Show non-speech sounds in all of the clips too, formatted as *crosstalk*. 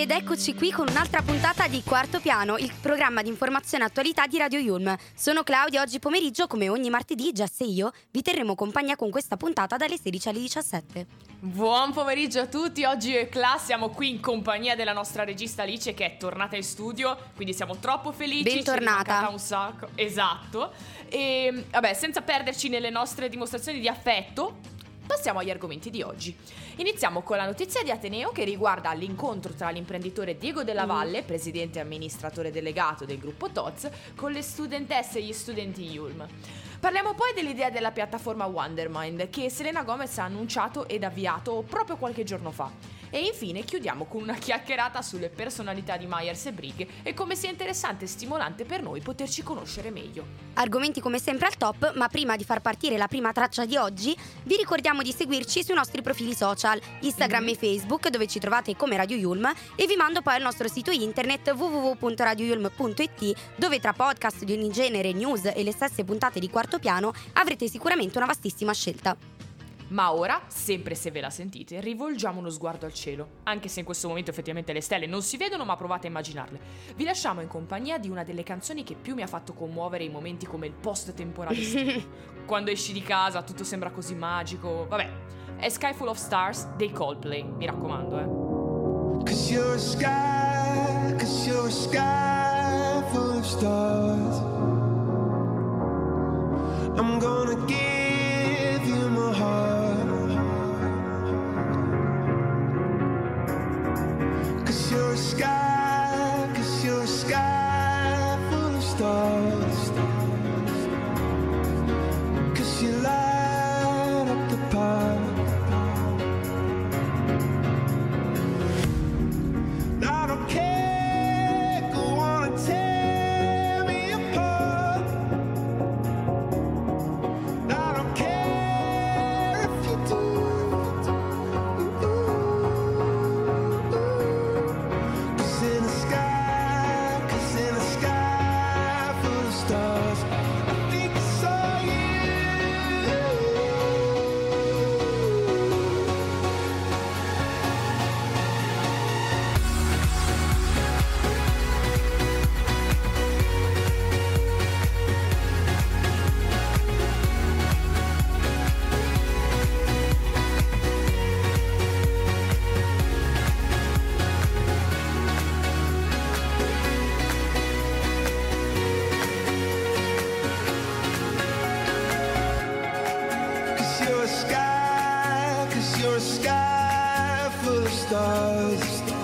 tutti ed eccoci qui con un'altra puntata di Quarto Piano, il programma di informazione e attualità di Radio Yulm. Sono Claudia, oggi pomeriggio, come ogni martedì, Jess e io vi terremo compagnia con questa puntata dalle 16 alle 17. Buon pomeriggio a tutti, oggi io e Cla siamo qui in compagnia della nostra regista Alice che è tornata in studio, quindi siamo troppo felici. Bentornata. Ci è un sacco, esatto. E vabbè, senza perderci nelle nostre dimostrazioni di affetto, Passiamo agli argomenti di oggi. Iniziamo con la notizia di Ateneo che riguarda l'incontro tra l'imprenditore Diego Della Valle, presidente e amministratore delegato del gruppo TOZ, con le studentesse e gli studenti Yulm. Parliamo poi dell'idea della piattaforma Wondermind che Selena Gomez ha annunciato ed avviato proprio qualche giorno fa. E infine chiudiamo con una chiacchierata sulle personalità di Myers e Brigg e come sia interessante e stimolante per noi poterci conoscere meglio. Argomenti come sempre al top, ma prima di far partire la prima traccia di oggi, vi ricordiamo di seguirci sui nostri profili social, Instagram Mhm. e Facebook, dove ci trovate come Radio Yulm, e vi mando poi al nostro sito internet www.radioyulm.it, dove tra podcast di ogni genere, news e le stesse puntate di quarto piano avrete sicuramente una vastissima scelta. Ma ora, sempre se ve la sentite, rivolgiamo uno sguardo al cielo. Anche se in questo momento effettivamente le stelle non si vedono, ma provate a immaginarle. Vi lasciamo in compagnia di una delle canzoni che più mi ha fatto commuovere in momenti come il post temporale. *laughs* Quando esci di casa tutto sembra così magico. Vabbè, è Sky Full of Stars dei Coldplay, mi raccomando, eh. Cause you're a sky, cause you're a sky full of stars. I'm gonna give a sky full of stars.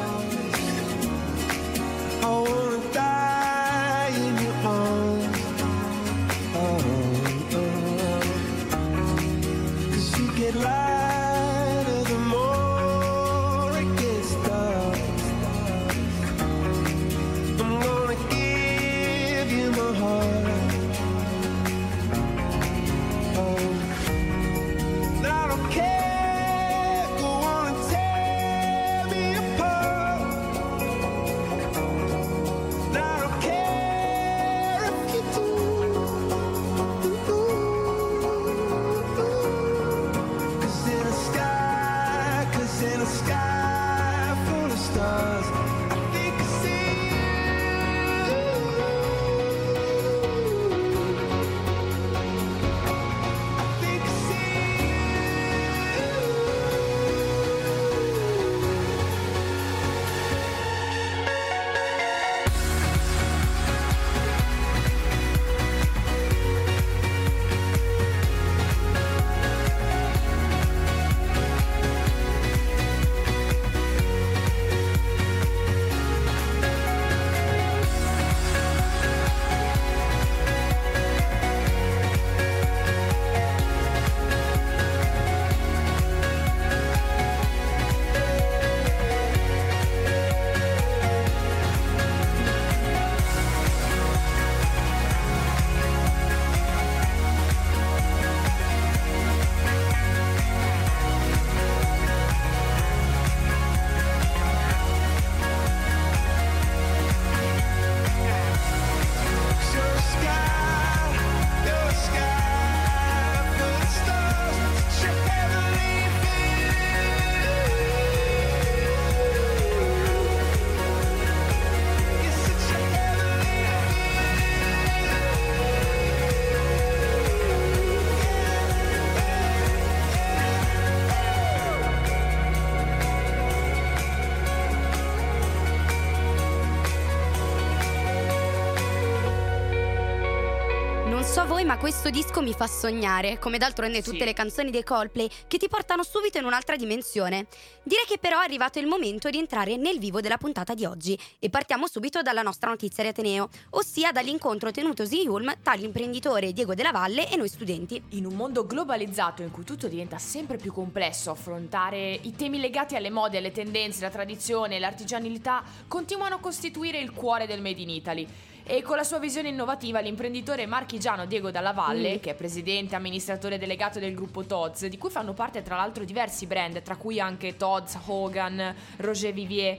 Ma questo disco mi fa sognare, come d'altronde Sì. tutte le canzoni dei Coldplay, che ti portano subito in un'altra dimensione. Direi che però è arrivato il momento di entrare nel vivo della puntata di oggi e partiamo subito dalla nostra notizia di Ateneo, ossia dall'incontro tenutosi in Ulm tra l'imprenditore Diego Della Valle e noi studenti. In un mondo globalizzato in cui tutto diventa sempre più complesso, affrontare i temi legati alle mode, alle tendenze, la tradizione e l'artigianalità continuano a costituire il cuore del Made in Italy. E con la sua visione innovativa, l'imprenditore marchigiano Diego Dalla Valle, Mm. che è presidente e amministratore delegato del gruppo Tod's, di cui fanno parte tra l'altro diversi brand, tra cui anche Tod's, Hogan, Roger Vivier,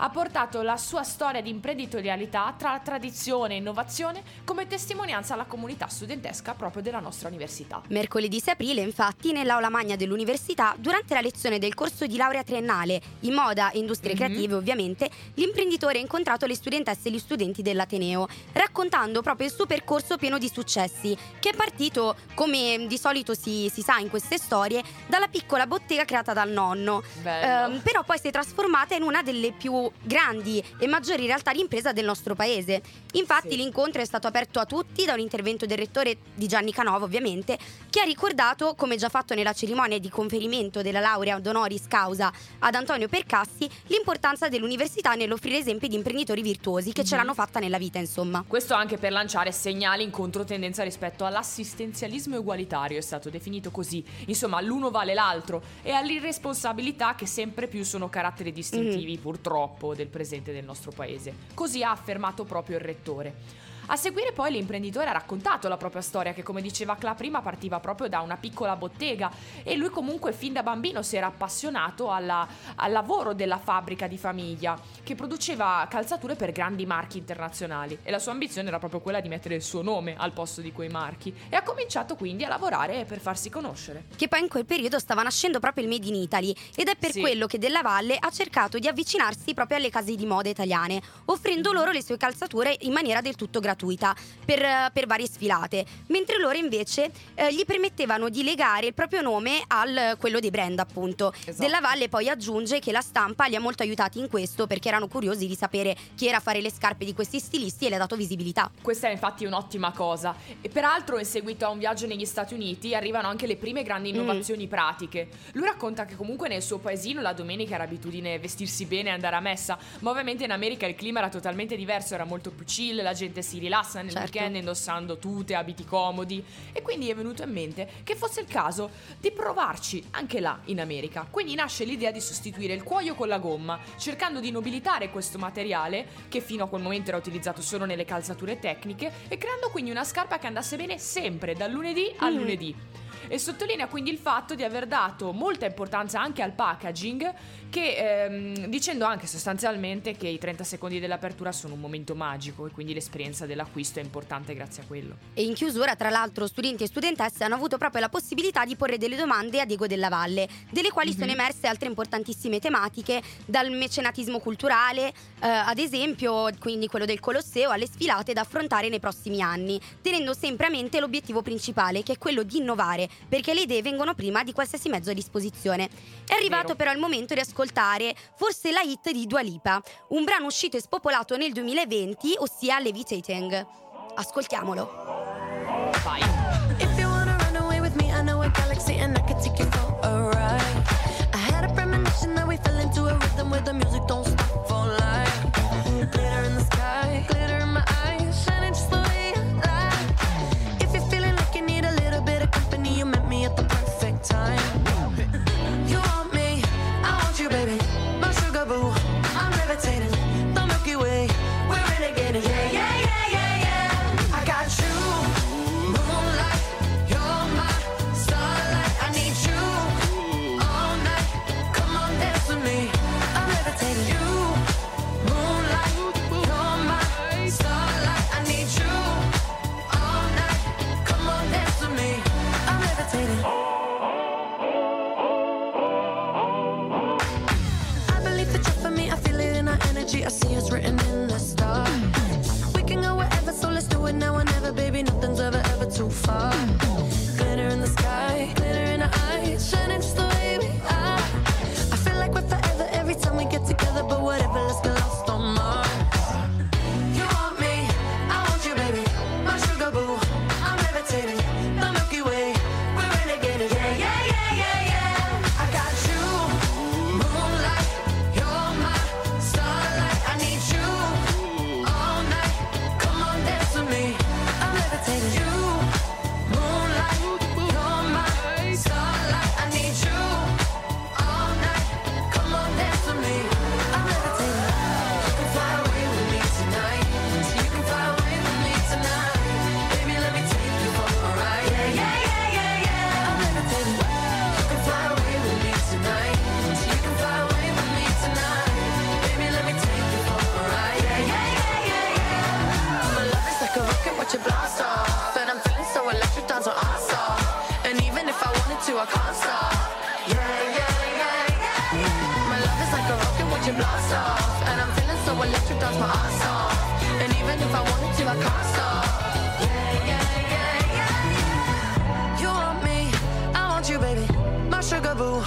ha portato la sua storia di imprenditorialità tra tradizione e innovazione come testimonianza alla comunità studentesca proprio della nostra università. Mercoledì 6 aprile, infatti, nell'aula magna dell'università, durante la lezione del corso di laurea triennale in moda e industrie Mhm. creative, ovviamente, l'imprenditore ha incontrato le studentesse e gli studenti dell'Ateneo, raccontando proprio il suo percorso pieno di successi, che è partito, come di solito si, si sa in queste storie, dalla piccola bottega creata dal nonno. Ehm, però poi si è trasformata in una delle più grandi e maggiori realtà di impresa del nostro paese. Infatti Sì. l'incontro è stato aperto a tutti da un intervento del rettore di Gianni Canova, ovviamente, che ha ricordato, come già fatto nella cerimonia di conferimento della laurea d'honoris causa ad Antonio Percassi, l'importanza dell'università nell'offrire esempi di imprenditori virtuosi che ce Mhm. l'hanno fatta nella vita, insomma. Questo anche per lanciare segnali in controtendenza rispetto all'assistenzialismo egualitario, è stato definito così. Insomma, l'uno vale l'altro e all'irresponsabilità che sempre più sono caratteri distintivi, purtroppo, del presente del nostro paese. Così ha affermato proprio il rettore. A seguire poi l'imprenditore ha raccontato la propria storia che come diceva Cla prima partiva proprio da una piccola bottega e lui comunque fin da bambino si era appassionato alla- al lavoro della fabbrica di famiglia che produceva calzature per grandi marchi internazionali e la sua ambizione era proprio quella di mettere il suo nome al posto di quei marchi e ha cominciato quindi a lavorare per farsi conoscere. Che poi in quel periodo stava nascendo proprio il Made in Italy ed è per Sì. quello che Della Valle ha cercato di avvicinarsi proprio alle case di moda italiane, offrendo loro le sue calzature in maniera del tutto gratuita per, eh, per varie sfilate, mentre loro invece eh, gli permettevano di legare il proprio nome al quello dei brand, appunto. Esatto. Della Valle poi aggiunge che la stampa li ha molto aiutati in questo perché erano curiosi di sapere chi era a fare le scarpe di questi stilisti e le ha dato visibilità. Questa è infatti un'ottima cosa. E peraltro, in seguito a un viaggio negli Stati Uniti, arrivano anche le prime grandi innovazioni pratiche. Lui racconta che comunque nel suo paesino la domenica era abitudine vestirsi bene e andare a messa, ma ovviamente in America il clima era totalmente diverso, era molto più chill, la gente si rilassa nel Certo. weekend indossando tute, abiti comodi. E quindi è venuto in mente che fosse il caso di provarci anche là in America. Quindi nasce l'idea di sostituire il cuoio con la gomma, cercando di nobilitare questo materiale che fino a quel momento era utilizzato solo nelle calzature tecniche e creando quindi una scarpa che andasse bene sempre dal lunedì al Mm. lunedì. E sottolinea quindi il fatto di aver dato molta importanza anche al packaging, che, ehm, dicendo anche sostanzialmente che i 30 secondi dell'apertura sono un momento magico e quindi l'esperienza dell'acquisto è importante grazie a quello. E in chiusura, tra l'altro, studenti e studentesse hanno avuto proprio la possibilità di porre delle domande a Diego Della Valle, delle quali sono Mhm. emerse altre importantissime tematiche, dal mecenatismo culturale, eh, ad esempio, quindi quello del Colosseo, alle sfilate da affrontare nei prossimi anni, tenendo sempre a mente l'obiettivo principale, che è quello di innovare, perché le idee vengono prima di qualsiasi mezzo a disposizione. È arrivato Vero. però il momento di ascoltare forse la hit di Dua Lipa, un brano uscito e spopolato nel 2020, ossia Levitating. Ascoltiamolo. Vai! Into a rhythm where the music don't stop for life. Glitter in the dance my ass off. And even if I wanted to, I can't stop. Yeah, yeah, yeah, yeah. You want me, I want you, baby. My sugar boo,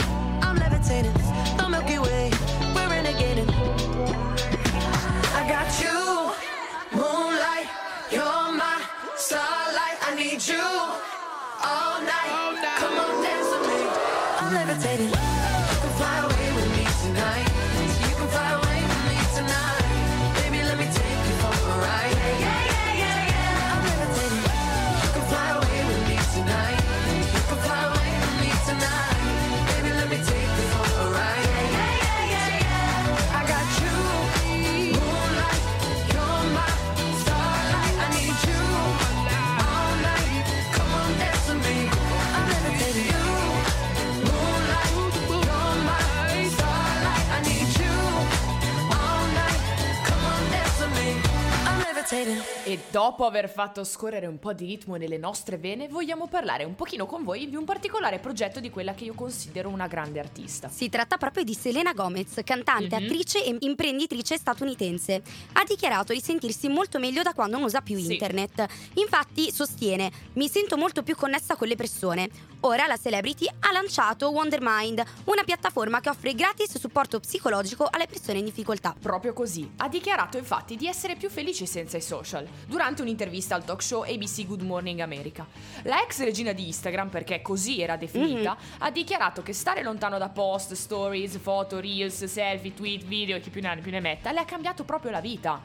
dopo aver fatto scorrere un po' di ritmo nelle nostre vene, vogliamo parlare un pochino con voi di un particolare progetto di quella che io considero una grande artista. Si tratta proprio di Selena Gomez, cantante, Mhm. attrice e imprenditrice statunitense. Ha dichiarato di sentirsi molto meglio da quando non usa più Sì. internet. Infatti sostiene: Mi sento molto più connessa con le persone. Ora la celebrity ha lanciato Wondermind, una piattaforma che offre gratis supporto psicologico alle persone in difficoltà. Proprio così. Ha dichiarato infatti di essere più felice senza i social, durante un'intervista al talk show ABC Good Morning America. La ex regina di Instagram, perché così era definita, ha dichiarato che stare lontano da post, stories, foto, reels, selfie, tweet, video e chi più ne ha più ne metta, le ha cambiato proprio la vita.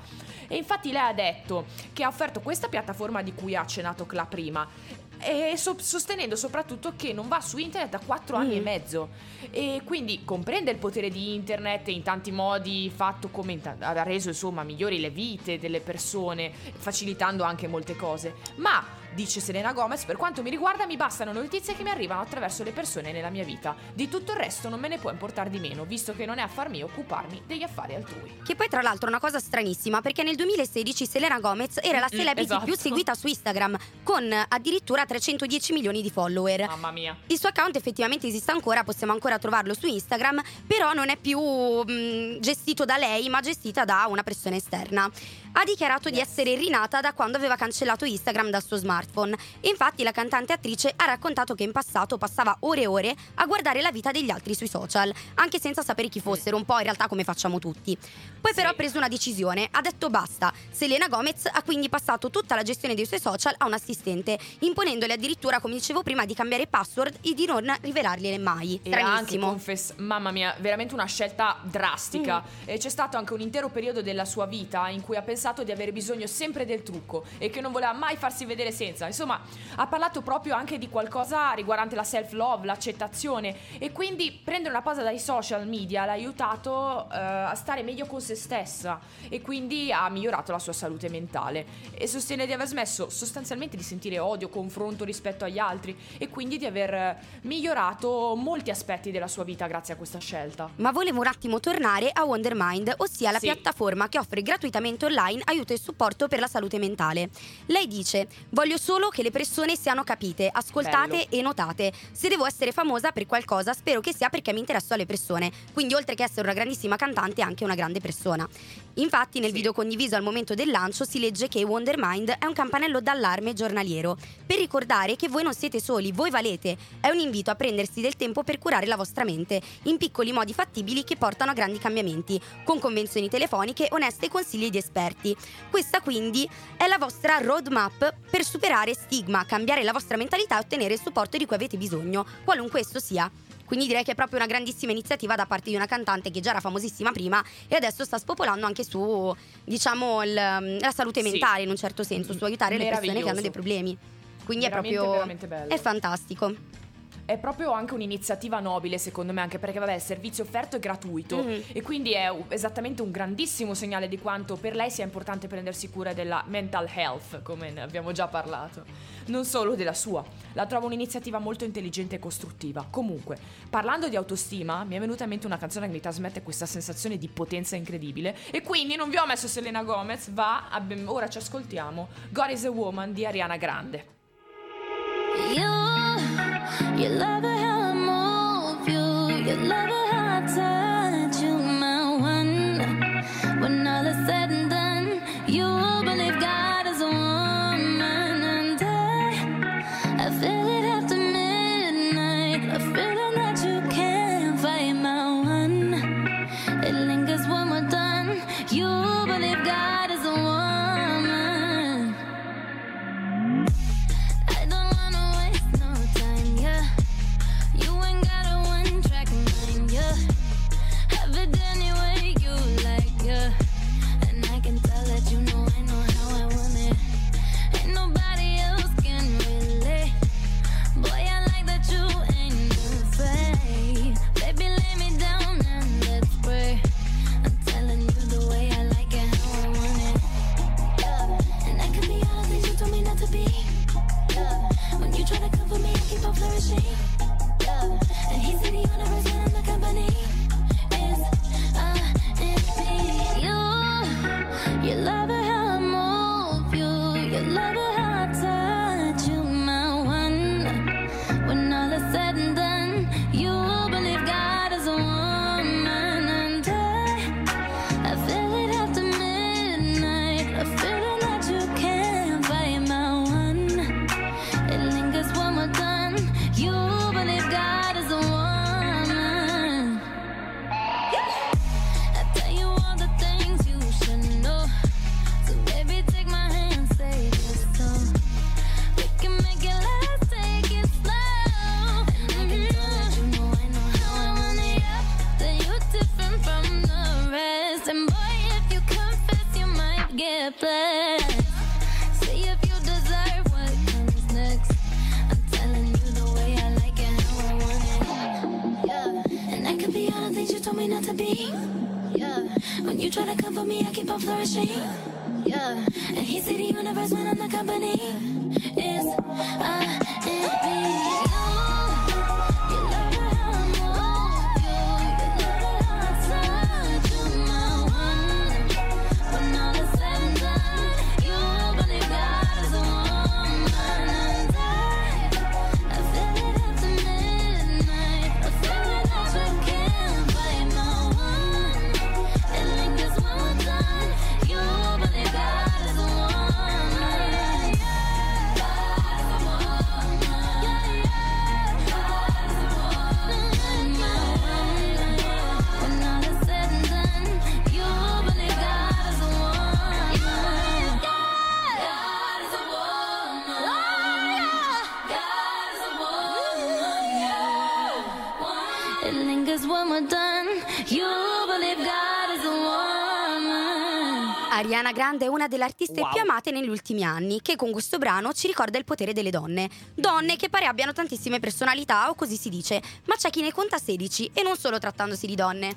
E infatti lei ha detto che ha offerto questa piattaforma di cui ha accennato Cla prima. E so- sostenendo soprattutto che non va su internet da 4 anni Mm. e mezzo e quindi comprende il potere di internet in tanti modi fatto come ta- ha reso insomma migliori le vite delle persone facilitando anche molte cose ma dice Selena Gomez per quanto mi riguarda mi bastano notizie che mi arrivano attraverso le persone nella mia vita di tutto il resto non me ne può importare di meno visto che non è affar mio occuparmi degli affari altrui Che poi tra l'altro è una cosa stranissima perché nel 2016 Selena Gomez era la Mm, celebrity esatto. più seguita su Instagram con addirittura 310 milioni di follower. mamma mia Il suo account effettivamente esiste ancora, possiamo ancora trovarlo su Instagram, però non è più mh, gestito da lei, ma gestita da una persona esterna. Ha dichiarato di Yes. essere rinata da quando aveva cancellato Instagram dal suo smartphone. E infatti la cantante attrice ha raccontato che in passato passava ore e ore a guardare la vita degli altri sui social, anche senza sapere chi fossero, un po' in realtà come facciamo tutti. Poi però ha preso una decisione, ha detto basta. Selena Gomez ha quindi passato tutta la gestione dei suoi social a un assistente, imponendole addirittura, come dicevo prima, di cambiare password e di non rivelargliele mai. E anche confess- mamma mia, veramente una scelta drastica. Mm. E c'è stato anche un intero periodo della sua vita in cui ha pensato di avere bisogno sempre del trucco e che non voleva mai farsi vedere senza. Insomma, ha parlato proprio anche di qualcosa riguardante la self-love, l'accettazione e quindi prendere una pausa dai social media l'ha aiutato eh, a stare meglio con se stessa e quindi ha migliorato la sua salute mentale e sostiene di aver smesso sostanzialmente di sentire odio, confronto rispetto agli altri e quindi di aver migliorato molti aspetti della sua vita grazie a questa scelta. Ma volevo un attimo tornare a Wondermind, ossia la Sì. piattaforma che offre gratuitamente online aiuto e supporto per la salute mentale. Lei dice: Voglio solo che le persone siano capite, ascoltate Bello. e notate. Se devo essere famosa per qualcosa, spero che sia perché mi interesso alle persone. Quindi, oltre che essere una grandissima cantante, anche una grande persona. Infatti, nel Sì. video condiviso al momento del lancio si legge che Wondermind è un campanello d'allarme giornaliero per ricordare che voi non siete soli, voi valete. È un invito a prendersi del tempo per curare la vostra mente in piccoli modi fattibili che portano a grandi cambiamenti, con convenzioni telefoniche, oneste consigli di esperti. Questa quindi è la vostra roadmap per superare stigma, cambiare la vostra mentalità e ottenere il supporto di cui avete bisogno, qualunque esso sia. Quindi direi che è proprio una grandissima iniziativa da parte di una cantante che già era famosissima prima e adesso sta spopolando anche su, diciamo, il- la salute Sì. mentale in un certo senso, su aiutare le persone che hanno dei problemi. Quindi Veramente, è proprio è fantastico. È proprio anche un'iniziativa nobile, secondo me, anche perché vabbè, il servizio offerto è gratuito Mhm. e quindi è esattamente un grandissimo segnale di quanto per lei sia importante prendersi cura della mental health, come ne abbiamo già parlato. Non solo della sua. La trovo un'iniziativa molto intelligente e costruttiva. Comunque, parlando di autostima, mi è venuta in mente una canzone che mi trasmette questa sensazione di potenza incredibile e quindi non vi ho messo Selena Gomez, va, ora ci ascoltiamo God is a Woman di Ariana Grande. You, you love it how I move you. You love it be. Love. When you try to come for me, I keep on flourishing. Love. And he's in the universe, and I'm the company. See if you deserve what comes next. I'm telling you the way I like it, how I want it. Yeah. And I could be all the things you told me not to be. Yeah. When you try to come for me, I keep on flourishing. Yeah. And he see the universe when I'm the company. Is uh. Grande è una delle artiste Wow. più amate negli ultimi anni, che con questo brano ci ricorda il potere delle donne. Donne che pare abbiano tantissime personalità, o così si dice, ma c'è chi ne conta 16, e non solo trattandosi di donne.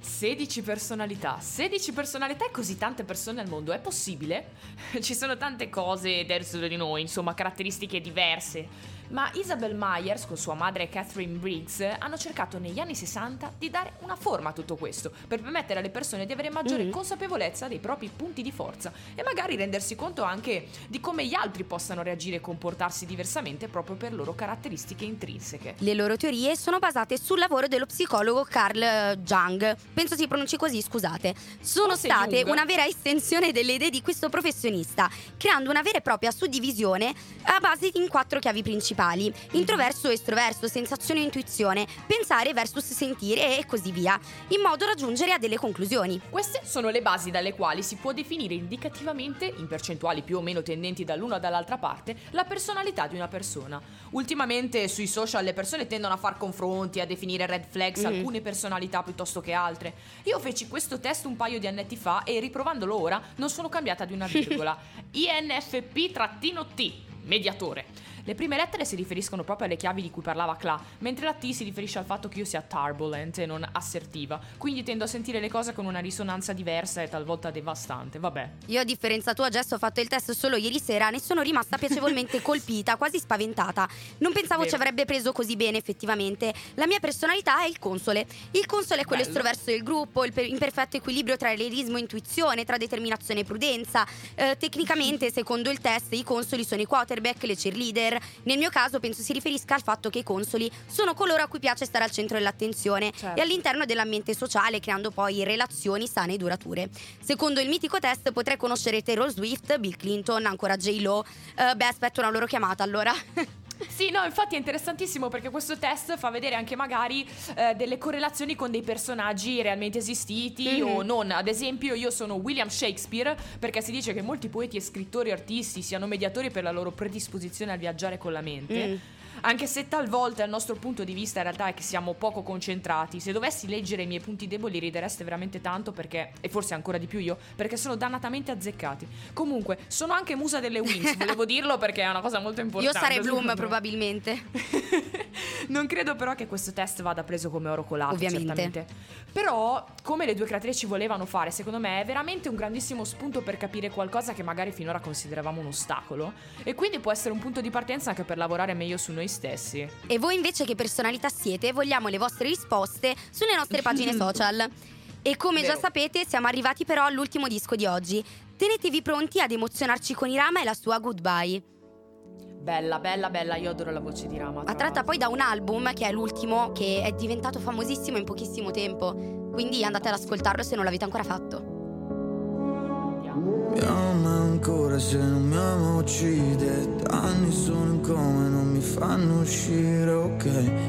16 personalità. 16 personalità e così tante persone al mondo. È possibile? *laughs* Ci sono tante cose diverse da di noi, insomma, caratteristiche diverse. Ma Isabel Myers, con sua madre Catherine Briggs, hanno cercato negli anni 60 di dare una forma a tutto questo, per permettere alle persone di avere maggiore Mhm. consapevolezza dei propri punti di forza e magari rendersi conto anche di come gli altri possano reagire e comportarsi diversamente proprio per loro caratteristiche intrinseche. Le loro teorie sono basate sul lavoro dello psicologo Carl Jung, penso si pronunci così, scusate. Sono Forse state Jung. una vera estensione delle idee di questo professionista, creando una vera e propria suddivisione a base in quattro chiavi principali: introverso, estroverso, sensazione e intuizione, pensare versus sentire e così via, in modo da giungere a delle conclusioni. Queste sono le basi dalle quali si può definire indicativamente, in percentuali più o meno tendenti dall'una o dall'altra parte, la personalità di una persona. Ultimamente sui social le persone tendono a far confronti, a definire red flags Mhm. alcune personalità piuttosto che altre. Io feci questo test un paio di annetti fa e riprovandolo ora non sono cambiata di una *laughs* virgola. INFP-T, mediatore. Le prime lettere si riferiscono proprio alle chiavi di cui parlava Cla, mentre la T si riferisce al fatto che io sia turbulent e non assertiva, quindi tendo a sentire le cose con una risonanza diversa e talvolta devastante. Vabbè. Io a differenza tua Jess ho fatto il test solo ieri sera, ne sono rimasta piacevolmente *laughs* colpita, quasi spaventata. Non pensavo Vero. ci avrebbe preso così bene effettivamente. La mia personalità è il console. Il console è quello Bello. estroverso del gruppo, il per- imperfetto equilibrio tra realismo e intuizione, tra determinazione e prudenza. Eh, tecnicamente, secondo il test, i consoli sono i quarterback, le cheerleader. Nel mio caso penso si riferisca al fatto che i consoli sono coloro a cui piace stare al centro dell'attenzione Certo. e all'interno dell'ambiente sociale, creando poi relazioni sane e durature. Secondo il mitico test potrei conoscere Taylor Swift, Bill Clinton, ancora J-Lo. Eh, beh, aspetto una loro chiamata allora. *laughs* Sì, no, infatti è interessantissimo perché questo test fa vedere anche magari eh, delle correlazioni con dei personaggi realmente esistiti Mhm. o non. Ad esempio, io sono William Shakespeare perché si dice che molti poeti e scrittori artisti siano mediatori per la loro predisposizione a viaggiare con la mente. Mm. Anche se talvolta il nostro punto di vista in realtà è che siamo poco concentrati. Se dovessi leggere i miei punti deboli ridereste veramente tanto perché, e forse ancora di più io, perché sono dannatamente azzeccati. Comunque, sono anche musa delle Wings, *laughs* volevo dirlo perché è una cosa molto Io importante. sarei Bloom probabilmente. *laughs* non credo però che questo test vada preso come oro colato, Ovviamente. certamente. Però, come le due creatrici volevano fare, secondo me è veramente un grandissimo spunto per capire qualcosa che magari finora consideravamo un ostacolo e quindi può essere un punto di partenza anche per lavorare meglio su noi stessi. E voi invece che personalità siete? Vogliamo le vostre risposte sulle nostre pagine *laughs* social. E come già Vero. sapete, siamo arrivati però all'ultimo disco di oggi. Tenetevi pronti ad emozionarci con Irama e la sua Goodbye. Bella, bella, bella, io adoro la voce di Rama. tra Attratta l'altro. poi da un album che è l'ultimo, che è diventato famosissimo in pochissimo tempo. Quindi andate ad ascoltarlo se non l'avete ancora fatto. Mi ama ancora se non mi ama uccide. Anni sono in coma non mi fanno uscire, ok.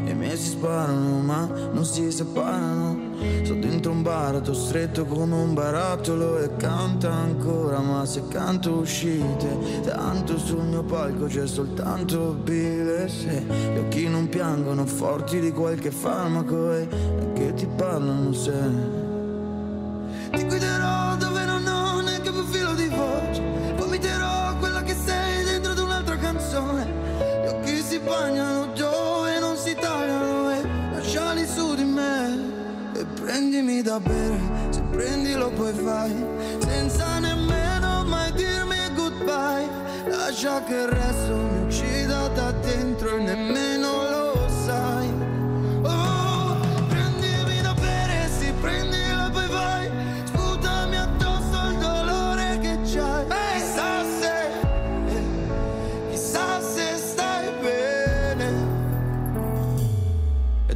I miei si sparano ma non si separano. Sto dentro un baratro stretto come un barattolo E canta ancora ma se canto uscite. Tanto sul mio palco c'è soltanto bile Se gli occhi non piangono forti di qualche farmaco E che ti parlano se ti guiderò dove non più filo di voce. Vomiterò quella che sei dentro ad un'altra canzone. Gli occhi si bagnano dove non si tagliano. E lasciali su di me E prendimi da bere. Se prendi prendilo poi fai senza nemmeno mai dirmi goodbye. Lascia che il resto mi uccida da dentro e nemmeno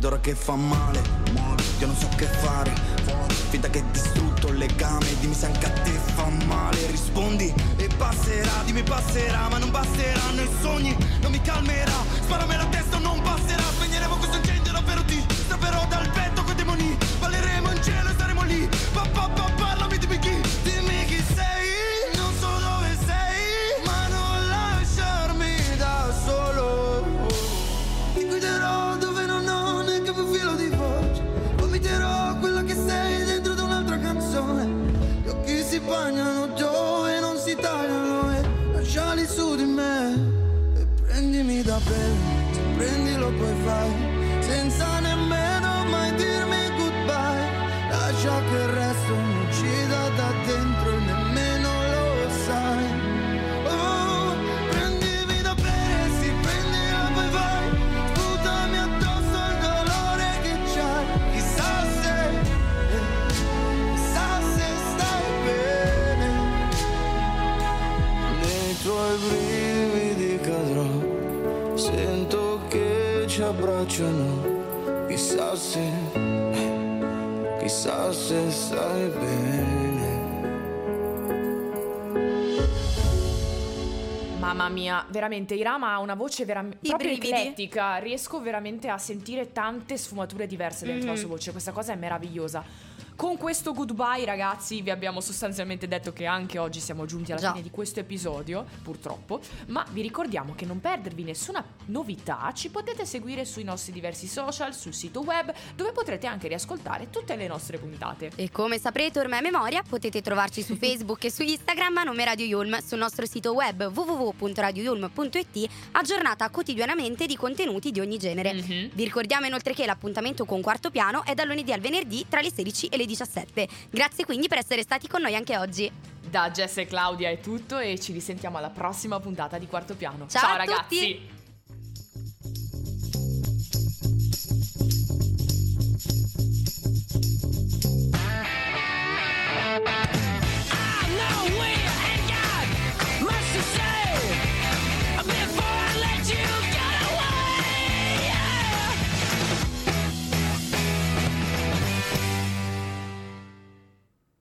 ed ora che fa male, io non so che fare. Finta che distrutto il legame Dimmi se anche a te fa male. Rispondi e passerà, dimmi passerà Ma non basteranno i sogni, non mi calmerà. Sparami la testa, non passerà. Spegneremo questo incendio, davvero ti strapperò dal petto coi demoni. Balleremo in cielo e staremo lì. Pa, pa, pa, Parlami, prendilo poi fai Mamma mia, veramente Irama ha una voce vera- proprio brividi. eclettica. Riesco veramente a sentire tante sfumature diverse dentro la Mhm. sua voce. Questa cosa è meravigliosa. Con questo goodbye, ragazzi, vi abbiamo sostanzialmente detto che anche oggi siamo giunti alla Già. fine di questo episodio, purtroppo. Ma vi ricordiamo che non perdervi nessuna novità, ci potete seguire sui nostri diversi social, sul sito web, dove potrete anche riascoltare tutte le nostre puntate. E come saprete ormai a memoria potete trovarci su *laughs* Facebook e su Instagram a nome Radio Yulm, sul nostro sito web www.radioyulm.it aggiornata quotidianamente di contenuti di ogni genere. Mhm. Vi ricordiamo inoltre che l'appuntamento con Quarto Piano è dal lunedì al venerdì tra le 16 e le 17. Grazie quindi per essere stati con noi anche oggi. Da Jess e Claudia è tutto e ci risentiamo alla prossima puntata di Quarto Piano. Ciao a ragazzi! tutti!